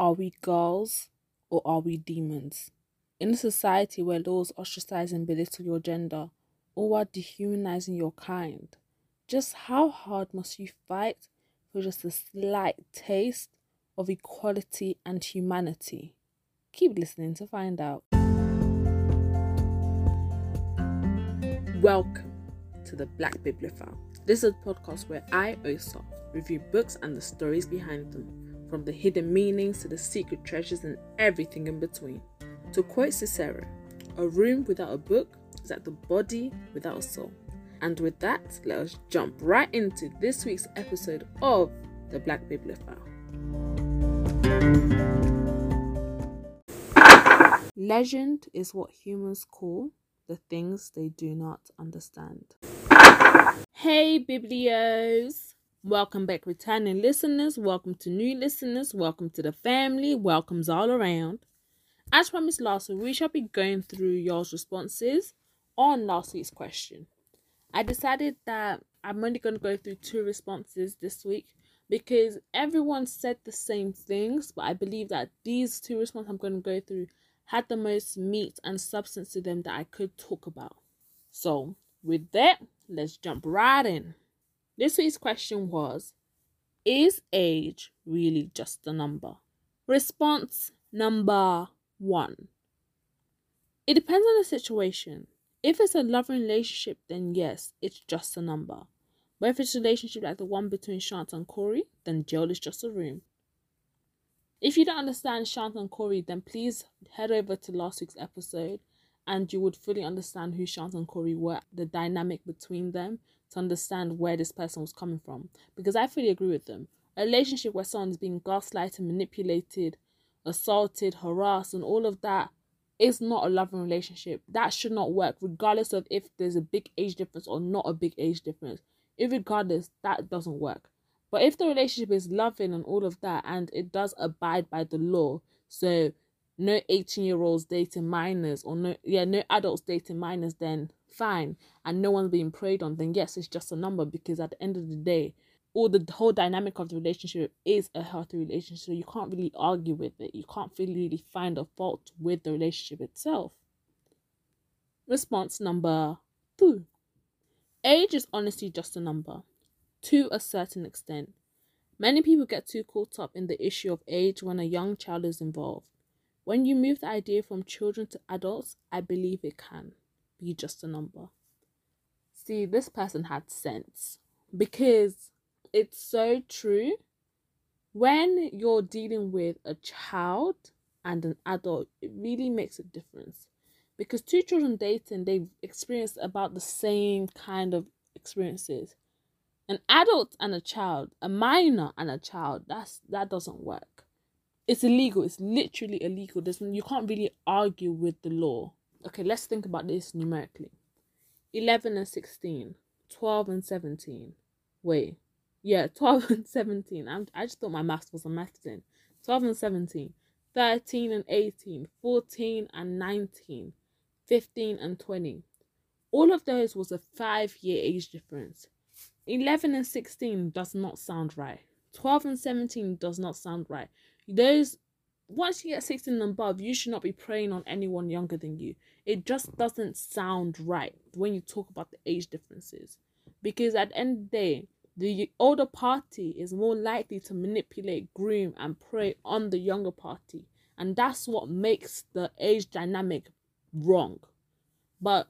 Are we girls or are we demons? In a society where laws ostracize and belittle your gender, or are dehumanizing your kind, just how hard must you fight for just a slight taste of equality and humanity? Keep listening to find out. Welcome to the Black Bibliophile. This is a podcast where I, Osa, review books and the stories behind them from the hidden meanings to the secret treasures and everything in between. To quote Cicero, a room without a book is like the body without a soul. And with that, let us jump right into this week's episode of The Black Bibliophile. Legend is what humans call the things they do not understand. Hey, Biblios! Welcome back, returning listeners. Welcome to new listeners. Welcome to the family. Welcomes all around. As promised last week, we shall be going through y'all's responses on last week's question. I decided that I'm only going to go through two responses this week because everyone said the same things, but I believe that these two responses I'm going to go through had the most meat and substance to them that I could talk about. So, with that, let's jump right in. This week's question was Is age really just a number? Response number one It depends on the situation. If it's a loving relationship, then yes, it's just a number. But if it's a relationship like the one between Shant and Corey, then jail is just a room. If you don't understand Shant and Corey, then please head over to last week's episode and you would fully understand who Shant and Corey were, the dynamic between them, to understand where this person was coming from. Because I fully agree with them. A relationship where someone is being gaslighted, manipulated, assaulted, harassed, and all of that is not a loving relationship. That should not work, regardless of if there's a big age difference or not a big age difference. If regardless, that doesn't work. But if the relationship is loving and all of that, and it does abide by the law, so no 18 year olds dating minors, or no, yeah, no adults dating minors, then fine, and no one's being preyed on, then yes, it's just a number because at the end of the day, all the whole dynamic of the relationship is a healthy relationship. So you can't really argue with it. You can't really, find a fault with the relationship itself. Response number two Age is honestly just a number to a certain extent. Many people get too caught up in the issue of age when a young child is involved. When you move the idea from children to adults, I believe it can be just a number. See, this person had sense because it's so true. When you're dealing with a child and an adult, it really makes a difference because two children dating, they've experienced about the same kind of experiences. An adult and a child, a minor and a child, that's that doesn't work. It's illegal. It's literally illegal. There's you can't really argue with the law okay, let's think about this numerically 11 and 16, 12 and 17. Wait, yeah, 12 and 17. I'm, I just thought my maths was a math thing. 12 and 17, 13 and 18, 14 and 19, 15 and 20. All of those was a five year age difference. 11 and 16 does not sound right. 12 and 17 does not sound right. Those once you get 16 and above, you should not be preying on anyone younger than you. It just doesn't sound right when you talk about the age differences. Because at the end of the day, the older party is more likely to manipulate, groom, and prey on the younger party. And that's what makes the age dynamic wrong. But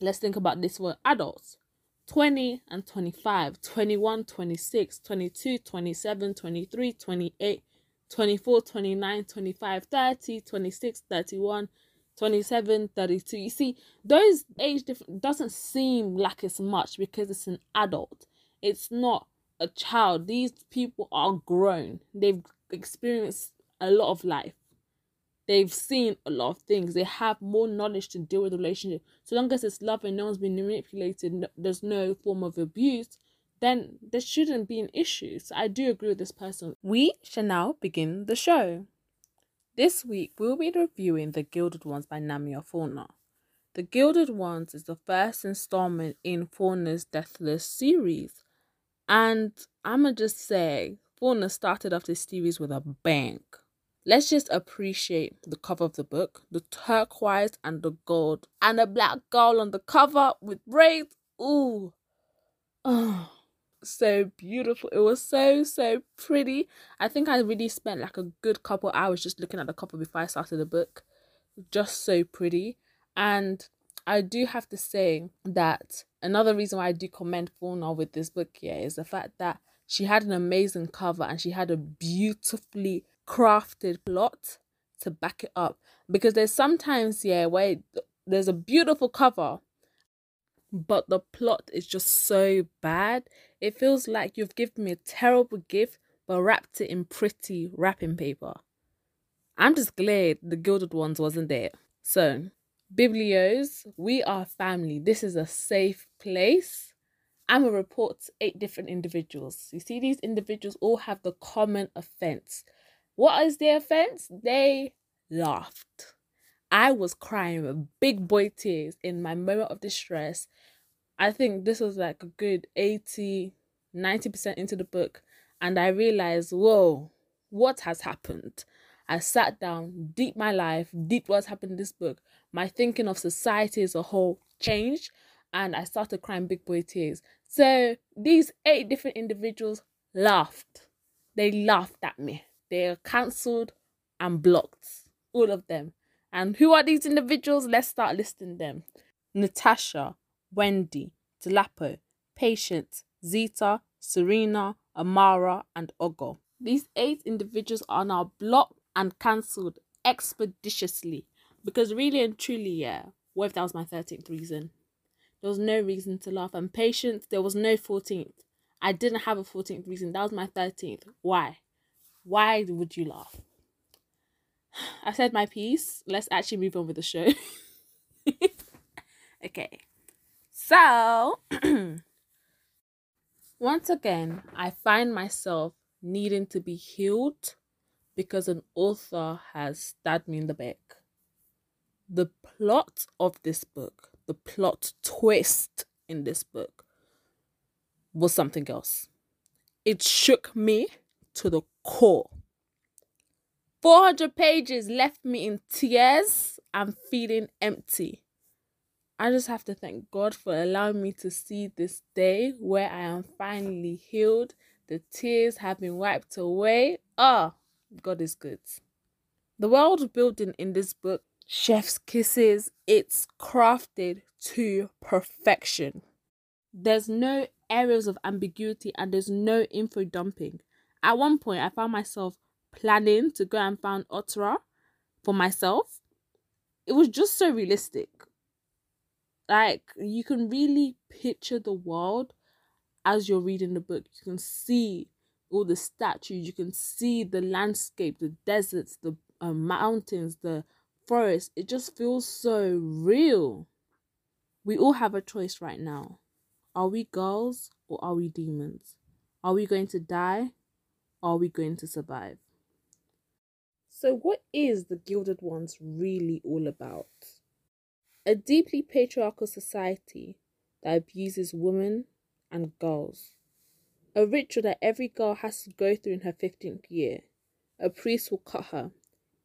let's think about this for adults 20 and 25, 21, 26, 22, 27, 23, 28 24, 29, 25, 30, 26, 31, 27, 32. You see, those age difference doesn't seem like it's much because it's an adult. It's not a child. These people are grown. They've experienced a lot of life. They've seen a lot of things. They have more knowledge to deal with the relationship. So long as it's love and no one's been manipulated, there's no form of abuse, then there shouldn't be an issue. So I do agree with this person. We shall now begin the show. This week we'll be reviewing The Gilded Ones by Namina Forna. The Gilded Ones is the first installment in Forna's Deathless series. And I'ma just say, Forna started off this series with a bang. Let's just appreciate the cover of the book the turquoise and the gold, and a black girl on the cover with braids. Ooh. Oh, so beautiful. It was so, so pretty. I think I really spent like a good couple hours just looking at the cover before I started the book. Just so pretty. And I do have to say that another reason why I do commend Forna with this book here is the fact that she had an amazing cover and she had a beautifully crafted plot to back it up. Because there's sometimes, yeah, where there's a beautiful cover, but the plot is just so bad. It feels like you've given me a terrible gift, but wrapped it in pretty wrapping paper. I'm just glad the Gilded Ones wasn't there. So, Biblios, we are family. This is a safe place. I'm a report eight different individuals. You see, these individuals all have the common offense. What is their offense? They laughed. I was crying big boy tears in my moment of distress. I think this was like a good 80, 90% into the book. And I realized, whoa, what has happened? I sat down, deep my life, deep what's happened in this book. My thinking of society as a whole changed and I started crying big boy tears. So these eight different individuals laughed. They laughed at me. They are cancelled and blocked. All of them. And who are these individuals? Let's start listing them. Natasha, Wendy, Delapo, Patience, Zita, Serena, Amara, and Ogo. These eight individuals are now blocked and cancelled expeditiously. Because really and truly, yeah, what if that was my 13th reason? There was no reason to laugh. And patience, there was no 14th. I didn't have a 14th reason. That was my 13th. Why? Why would you laugh? I said my piece. Let's actually move on with the show. okay. So, once again, I find myself needing to be healed because an author has stabbed me in the back. The plot of this book the plot twist in this book was something else. It shook me to the core. 400 pages left me in tears and feeling empty. I just have to thank God for allowing me to see this day where I am finally healed. The tears have been wiped away. Ah, oh, God is good. The world building in this book chef's kisses. It's crafted to perfection. There's no areas of ambiguity and there's no info dumping. At one point, I found myself planning to go and find Otera for myself. It was just so realistic. Like, you can really picture the world as you're reading the book. You can see all the statues, you can see the landscape, the deserts, the uh, mountains, the forest, it just feels so real. We all have a choice right now. Are we girls or are we demons? Are we going to die or are we going to survive? So, what is the Gilded Ones really all about? A deeply patriarchal society that abuses women and girls. A ritual that every girl has to go through in her 15th year. A priest will cut her.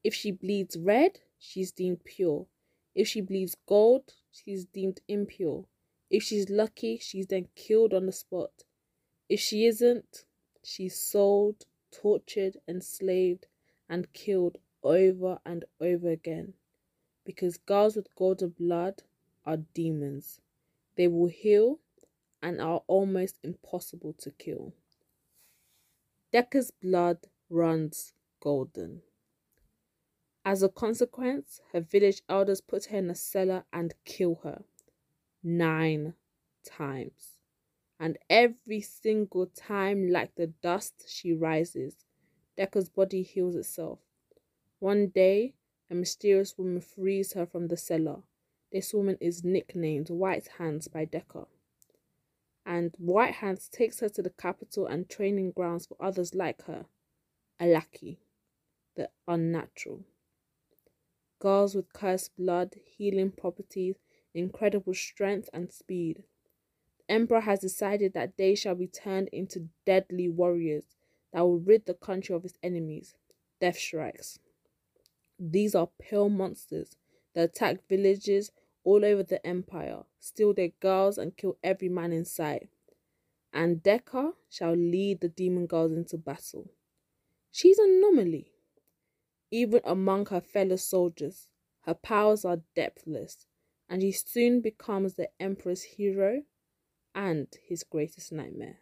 If she bleeds red, she's deemed pure. If she bleeds gold, she's deemed impure. If she's lucky, she's then killed on the spot. If she isn't, she's sold, tortured, enslaved, and killed over and over again. Because girls with golden blood are demons. They will heal and are almost impossible to kill. Deka's blood runs golden. As a consequence, her village elders put her in a cellar and kill her nine times. And every single time, like the dust, she rises. Deka's body heals itself. One day, a mysterious woman frees her from the cellar. This woman is nicknamed White Hands by Deka. And White Hands takes her to the capital and training grounds for others like her, Alaki, the unnatural girls with cursed blood, healing properties, incredible strength, and speed. The Emperor has decided that they shall be turned into deadly warriors that will rid the country of its enemies, deathshrieks. These are pale monsters that attack villages all over the empire, steal their girls, and kill every man in sight. And Deka shall lead the demon girls into battle. She's an anomaly. Even among her fellow soldiers, her powers are depthless, and she soon becomes the Emperor's hero and his greatest nightmare.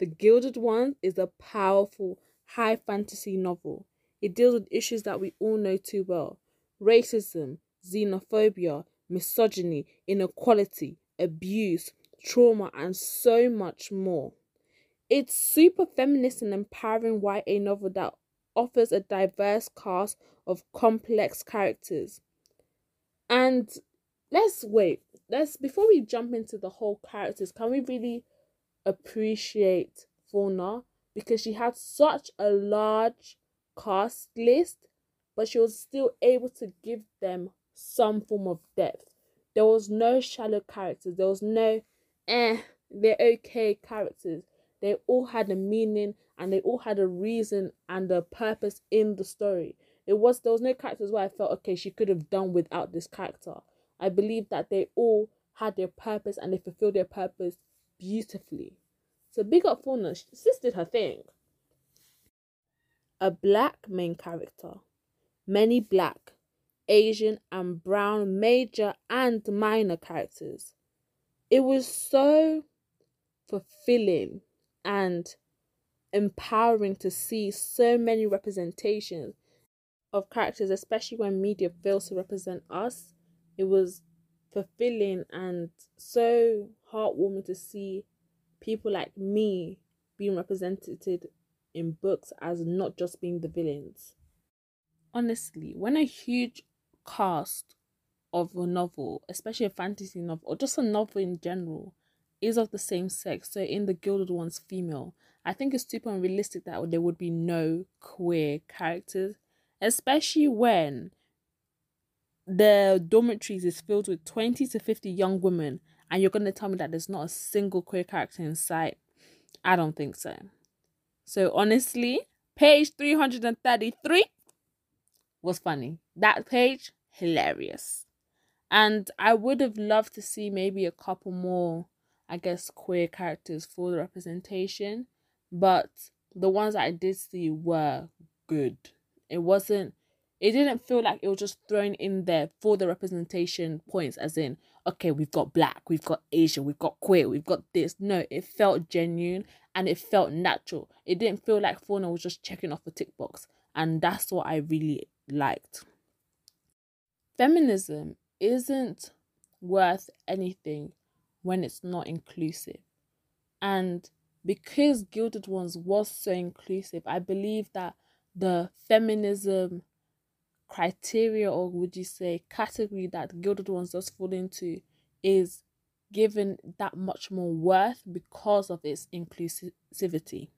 The Gilded Ones is a powerful high fantasy novel. It deals with issues that we all know too well racism, xenophobia, misogyny, inequality, abuse, trauma, and so much more. It's super feminist and empowering YA novel that offers a diverse cast of complex characters. And let's wait. Let's before we jump into the whole characters, can we really appreciate Forna because she had such a large cast list, but she was still able to give them some form of depth. There was no shallow characters. There was no eh, they're okay characters. They all had a meaning and they all had a reason and a purpose in the story. It was there was no characters where I felt okay, she could have done without this character. I believe that they all had their purpose and they fulfilled their purpose beautifully. So big up Forna, just did her thing. A black main character. Many black, Asian, and brown major and minor characters. It was so fulfilling and empowering to see so many representations of characters, especially when media fails to represent us. It was fulfilling and so heartwarming to see people like me being represented in books as not just being the villains. Honestly, when a huge cast of a novel, especially a fantasy novel or just a novel in general, is of the same sex, so in the Gilded One's female, I think it's super unrealistic that there would be no queer characters, especially when the dormitories is filled with 20 to 50 young women and you're going to tell me that there's not a single queer character in sight. I don't think so. So honestly, page 333 was funny. That page, hilarious. And I would have loved to see maybe a couple more, I guess, queer characters for the representation. But the ones I did see were good. It wasn't it didn't feel like it was just thrown in there for the representation points, as in, okay, we've got black, we've got Asian, we've got queer, we've got this. No, it felt genuine and it felt natural. It didn't feel like Forna was just checking off a tick box. And that's what I really liked. Feminism isn't worth anything when it's not inclusive. And because Gilded Ones was so inclusive, I believe that the feminism criteria or would you say category that Gilded Ones does fall into is given that much more worth because of its inclusivity.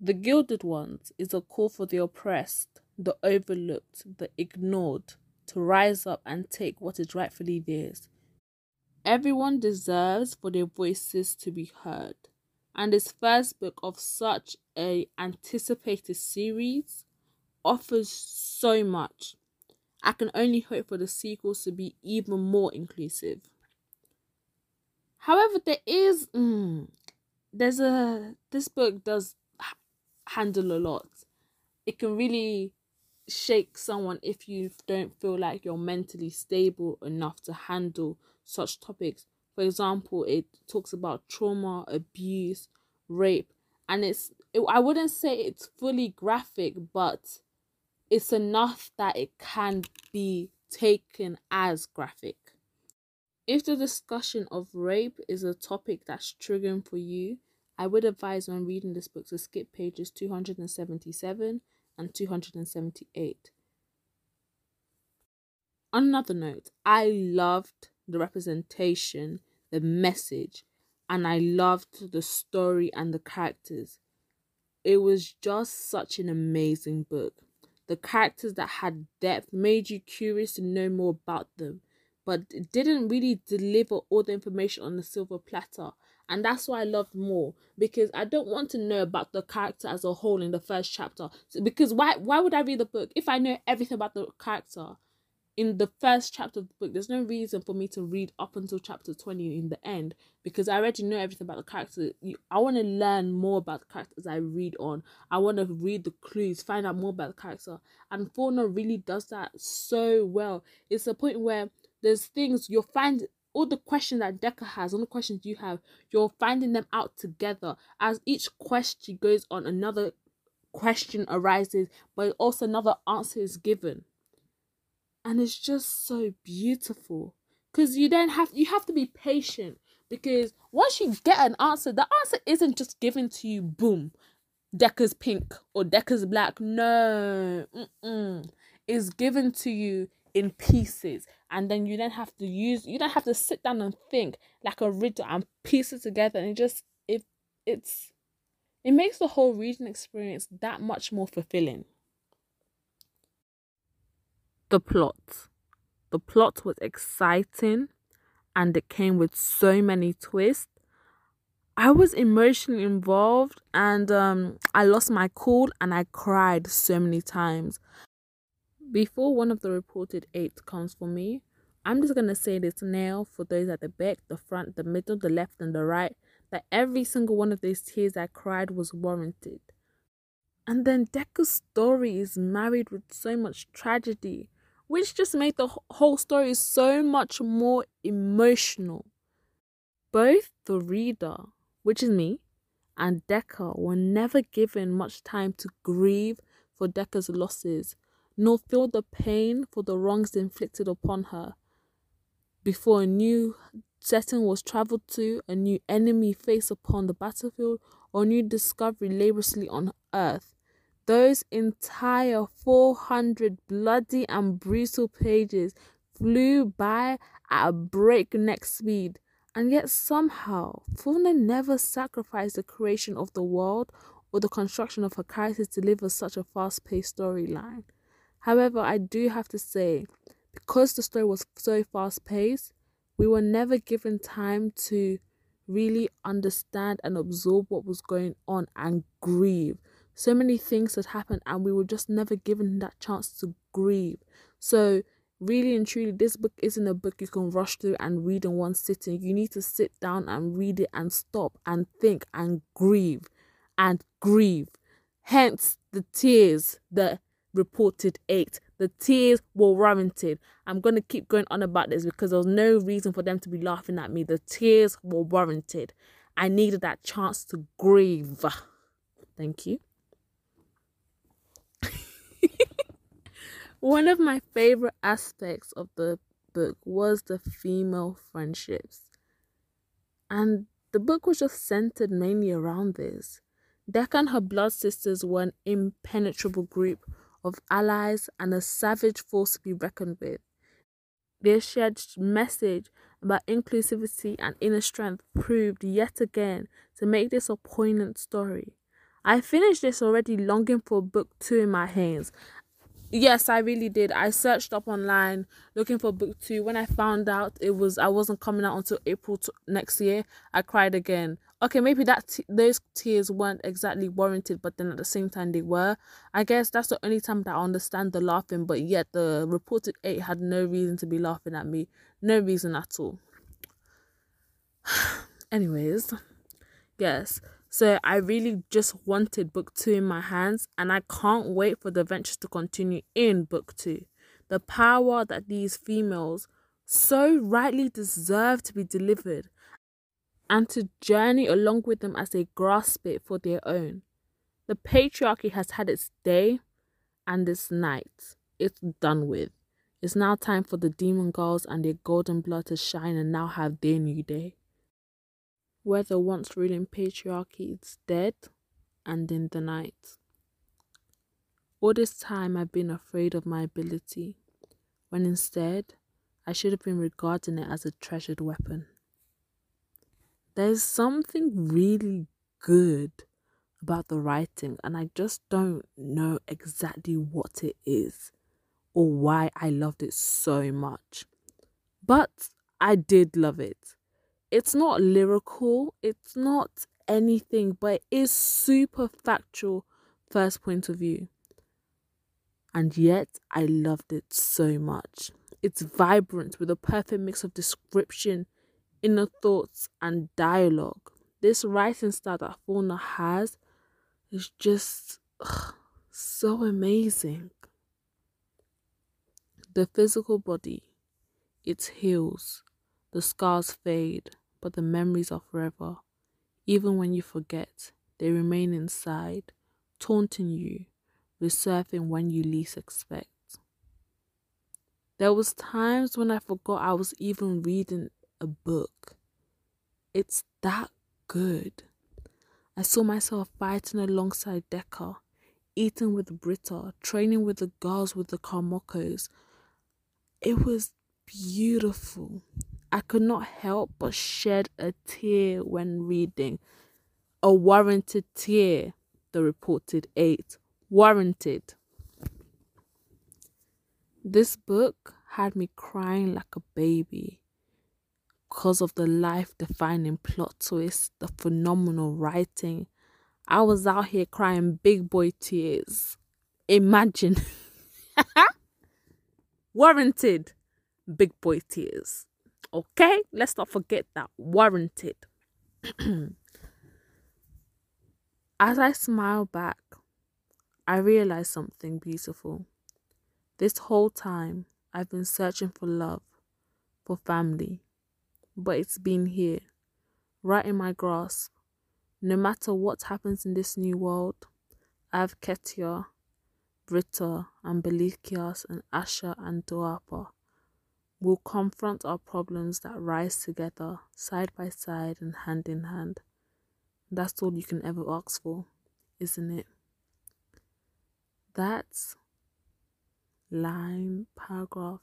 The Gilded Ones is a call for the oppressed, the overlooked, the ignored to rise up and take what is rightfully theirs. Everyone deserves for their voices to be heard, and this first book of such a anticipated series offers so much. I can only hope for the sequels to be even more inclusive. However, there is mm, there's a this book does handle a lot. It can really shake someone if you don't feel like you're mentally stable enough to handle such topics. For example, it talks about trauma, abuse, rape, and it's it, I wouldn't say it's fully graphic, but it's enough that it can be taken as graphic. If the discussion of rape is a topic that's triggering for you, I would advise when reading this book to skip pages 277 and 278. On another note, I loved the representation, the message, and I loved the story and the characters. It was just such an amazing book. The characters that had depth made you curious to know more about them, but it didn't really deliver all the information on the silver platter. and that's why I loved more because I don't want to know about the character as a whole in the first chapter. So, because why why would I read the book if I know everything about the character? In the first chapter of the book, there's no reason for me to read up until chapter 20 in the end because I already know everything about the character. I want to learn more about the character as I read on. I want to read the clues, find out more about the character. And Forna really does that so well. It's a point where there's things you'll find all the questions that Deka has, all the questions you have, you're finding them out together. As each question goes on, another question arises, but also another answer is given and it's just so beautiful. Because you then have you have to be patient because once you get an answer the answer isn't just given to you boom Deka's pink or Deka's black. No Mm-mm. it's given to you in pieces. And then you then have to use you don't have to sit down and think like a riddle and piece it together. And it just it it's it makes the whole reading experience that much more fulfilling the plot. The plot was exciting and it came with so many twists. I was emotionally involved and um, I lost my cool and I cried so many times. Before one of the reported eight comes for me, I'm just gonna say this now for those at the back, the front, the middle, the left, and the right that every single one of those tears I cried was warranted. And then Deka's story is married with so much tragedy which just made the whole story so much more emotional. Both the reader, which is me, and Deka were never given much time to grieve for Deka's losses, nor feel the pain for the wrongs inflicted upon her. Before a new setting was travelled to, a new enemy faced upon the battlefield, or a new discovery laboriously on earth, those entire 400 bloody and brutal pages flew by at a breakneck speed, and yet somehow Forna never sacrificed the creation of the world or the construction of her characters to deliver such a fast paced storyline. However, I do have to say, because the story was so fast paced, we were never given time to really understand and absorb what was going on and grieve so many things had happened and we were just never given that chance to grieve. So really and truly this book isn't a book you can rush through and read in one sitting. You need to sit down and read it and stop and think and grieve and grieve. Hence the tears the reported eight the tears were warranted. I'm going to keep going on about this because there was no reason for them to be laughing at me. The tears were warranted. I needed that chance to grieve. Thank you One of my favorite aspects of the book was the female friendships. And the book was just centered mainly around this. Deka and her blood sisters were an impenetrable group of allies and a savage force to be reckoned with. Their shared message about inclusivity and inner strength proved yet again to make this a poignant story. I finished this already longing for book two in my hands. Yes i really did. I searched up online looking for book two. When i found out it was i wasn't coming out until april t- next year i cried again. Okay maybe that t- those tears weren't exactly warranted but then at the same time they were. I guess that's the only time that i understand the laughing but yet the reported eight had no reason to be laughing at me. No reason at all. Anyways yes so I really just wanted book two in my hands, and I can't wait for the adventures to continue in book two. The power that these females so rightly deserve to be delivered, and to journey along with them as they grasp it for their own. The patriarchy has had its day and its night. It's done with. It's now time for the demon girls and their golden blood to shine and now have their new day where the once ruling patriarchy is dead and in the night. All this time I've been afraid of my ability, when instead I should have been regarding it as a treasured weapon. There's something really good about the writing, and I just don't know exactly what it is or why I loved it so much. But I did love it. It's not lyrical, it's not anything, but it is super factual first point of view. And yet, I loved it so much. It's vibrant with a perfect mix of description, inner thoughts, and dialogue. This writing style that Forna has is just ugh, so amazing. The physical body, it heals, the scars fade, but the memories are forever. Even when you forget, they remain inside, taunting you, resurfacing when you least expect. There was times when I forgot I was even reading a book. It's that good. I saw myself fighting alongside Deka, eating with Britta, training with the girls with the Karmokos. It was beautiful. I could not help but shed a tear when reading. A warranted tear, the reported eight. Warranted. This book had me crying like a baby because of the life defining plot twist, the phenomenal writing. I was out here crying big boy tears. Imagine. Warranted big boy tears. Okay? Let's not forget that. Warranted. As I smile back, I realize something beautiful. This whole time, I've been searching for love, for family, but it's been here, right in my grasp. No matter what happens in this new world, I have Keita, Britta, and Belcalis, and Asha and Adwapa We'll confront our problems that rise together, side by side and hand in hand. That's all you can ever ask for, isn't it? That's line, paragraph,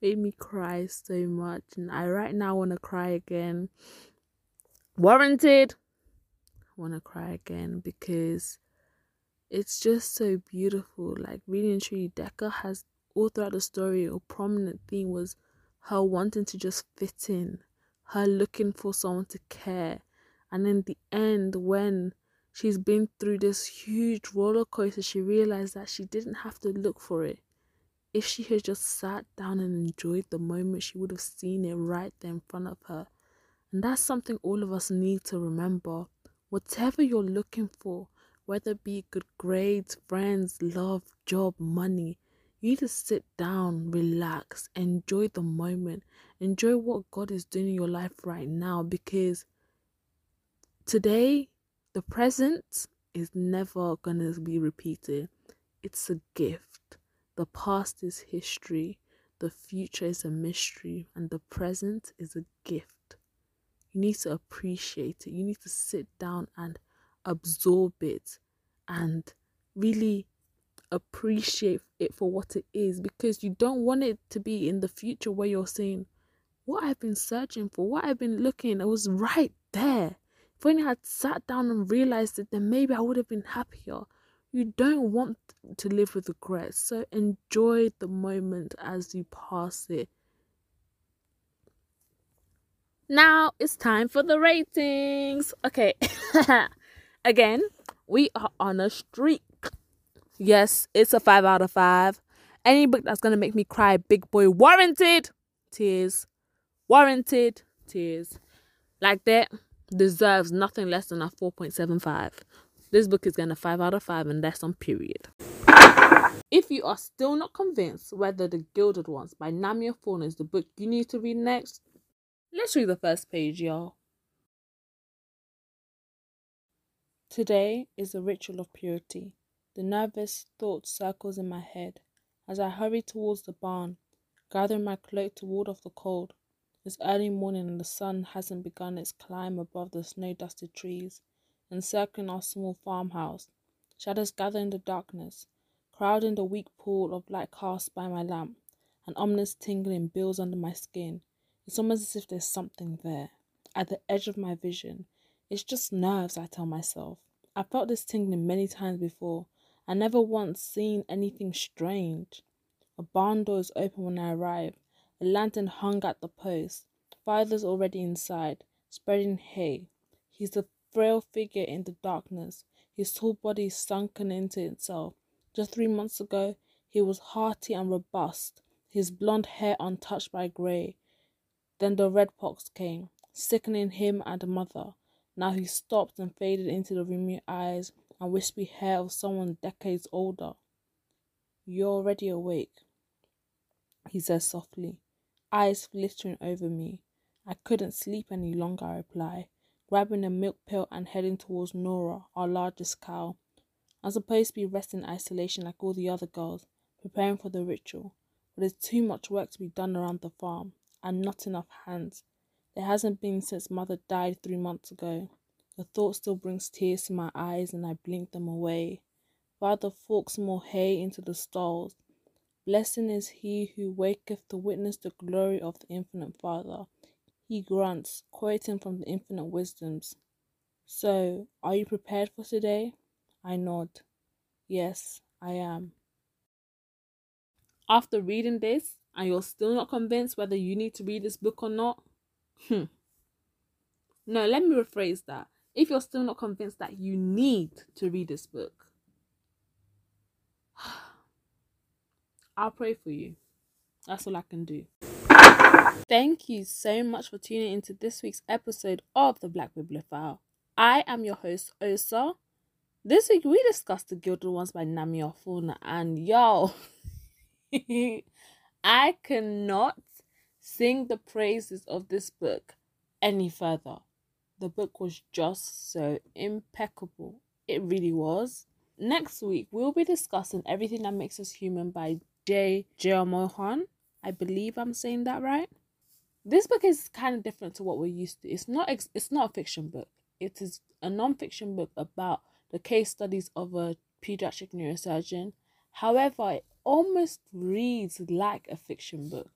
made me cry so much, and I right now want to cry again. Warranted. Want to cry again because it's just so beautiful. Like reading Tree Deka has all throughout the story, a prominent theme was her wanting to just fit in, her looking for someone to care. And in the end, when she's been through this huge roller coaster, she realized that she didn't have to look for it. If she had just sat down and enjoyed the moment, she would have seen it right there in front of her. And that's something all of us need to remember. Whatever you're looking for, whether it be good grades, friends, love, job, money, you need to sit down, relax, enjoy the moment, enjoy what God is doing in your life right now because today, the present is never going to be repeated. It's a gift. The past is history, the future is a mystery, and the present is a gift. You need to appreciate it. You need to sit down and absorb it and really appreciate it for what it is because you don't want it to be in the future where you're saying, What I've been searching for, what I've been looking, it was right there. If only I had sat down and realized it, then maybe I would have been happier. You don't want to live with regrets, so enjoy the moment as you pass it. Now it's time for the ratings. Okay, again, we are on a streak Yes, it's a five out of five. Any book that's gonna make me cry, big boy, warranted tears, warranted tears. Like that deserves nothing less than a four point seven five. This book is gonna five out of five, and that's on period. If you are still not convinced whether The Gilded Ones by Namina Forna is the book you need to read next, let's read the first page, y'all. Today is a ritual of purity. The nervous thought circles in my head as I hurry towards the barn, gathering my cloak to ward off the cold. It's early morning and the sun hasn't begun its climb above the snow dusted trees, encircling our small farmhouse. Shadows gather in the darkness, crowding the weak pool of light cast by my lamp. An ominous tingling builds under my skin. It's almost as if there's something there, at the edge of my vision. It's just nerves, I tell myself. I've felt this tingling many times before, I never once seen anything strange. A barn door is open when I arrive. A lantern hung at the post. father's already inside, spreading hay. He's a frail figure in the darkness, his tall body sunken into itself. Just three months ago, he was hearty and robust, his blond hair untouched by grey. Then the red pox came, sickening him and mother. Now he stopped and faded into the remote eyes and wispy hair of someone decades older. You're already awake, he says softly, eyes flittering over me. I couldn't sleep any longer, I reply, grabbing a milk pail and heading towards Nora, our largest cow. I'm supposed to be resting in isolation like all the other girls, preparing for the ritual, but there's too much work to be done around the farm, and not enough hands. There hasn't been since mother died three months ago. The thought still brings tears to my eyes, and I blink them away. Father forks more hay into the stalls. Blessing is he who waketh to witness the glory of the infinite Father. He grunts, quoting from the infinite wisdoms. So, are you prepared for today? I nod. Yes, I am. After reading this, and you're still not convinced whether you need to read this book or not, hmm. No, let me rephrase that. If you're still not convinced that you need to read this book, I'll pray for you. That's all I can do. Thank you so much for tuning into this week's episode of the Black Bibliophile. I am your host, Osa. This week we discussed The Gilded Ones by Namina Forna, and yo, I cannot sing the praises of this book any further. The book was just so impeccable. It really was. Next week, we'll be discussing Everything That Makes Us Human by J. J. Mohan. I believe I'm saying that right. This book is kind of different to what we're used to. It's not ex- it's not a fiction book. It is a non-fiction book about the case studies of a pediatric neurosurgeon. However, it almost reads like a fiction book.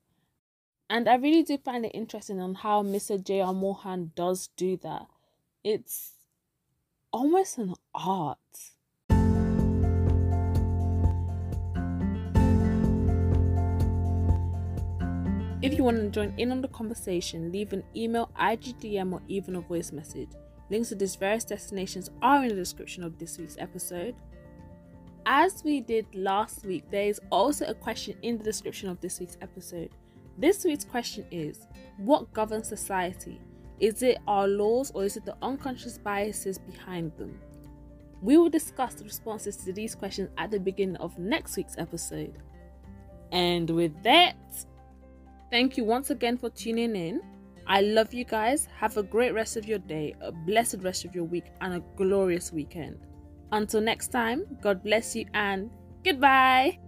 And I really do find it interesting on how Mr. Jayamohan does do that. It's almost an art. If you want to join in on the conversation, leave an email, IGDM, or even a voice message. Links to these various destinations are in the description of this week's episode. As we did last week, there is also a question in the description of this week's episode. This week's question is What governs society? Is it our laws or is it the unconscious biases behind them? We will discuss the responses to these questions at the beginning of next week's episode. And with that, Thank you once again for tuning in. I love you guys. Have a great rest of your day, a blessed rest of your week, and a glorious weekend. Until next time, God bless you and goodbye.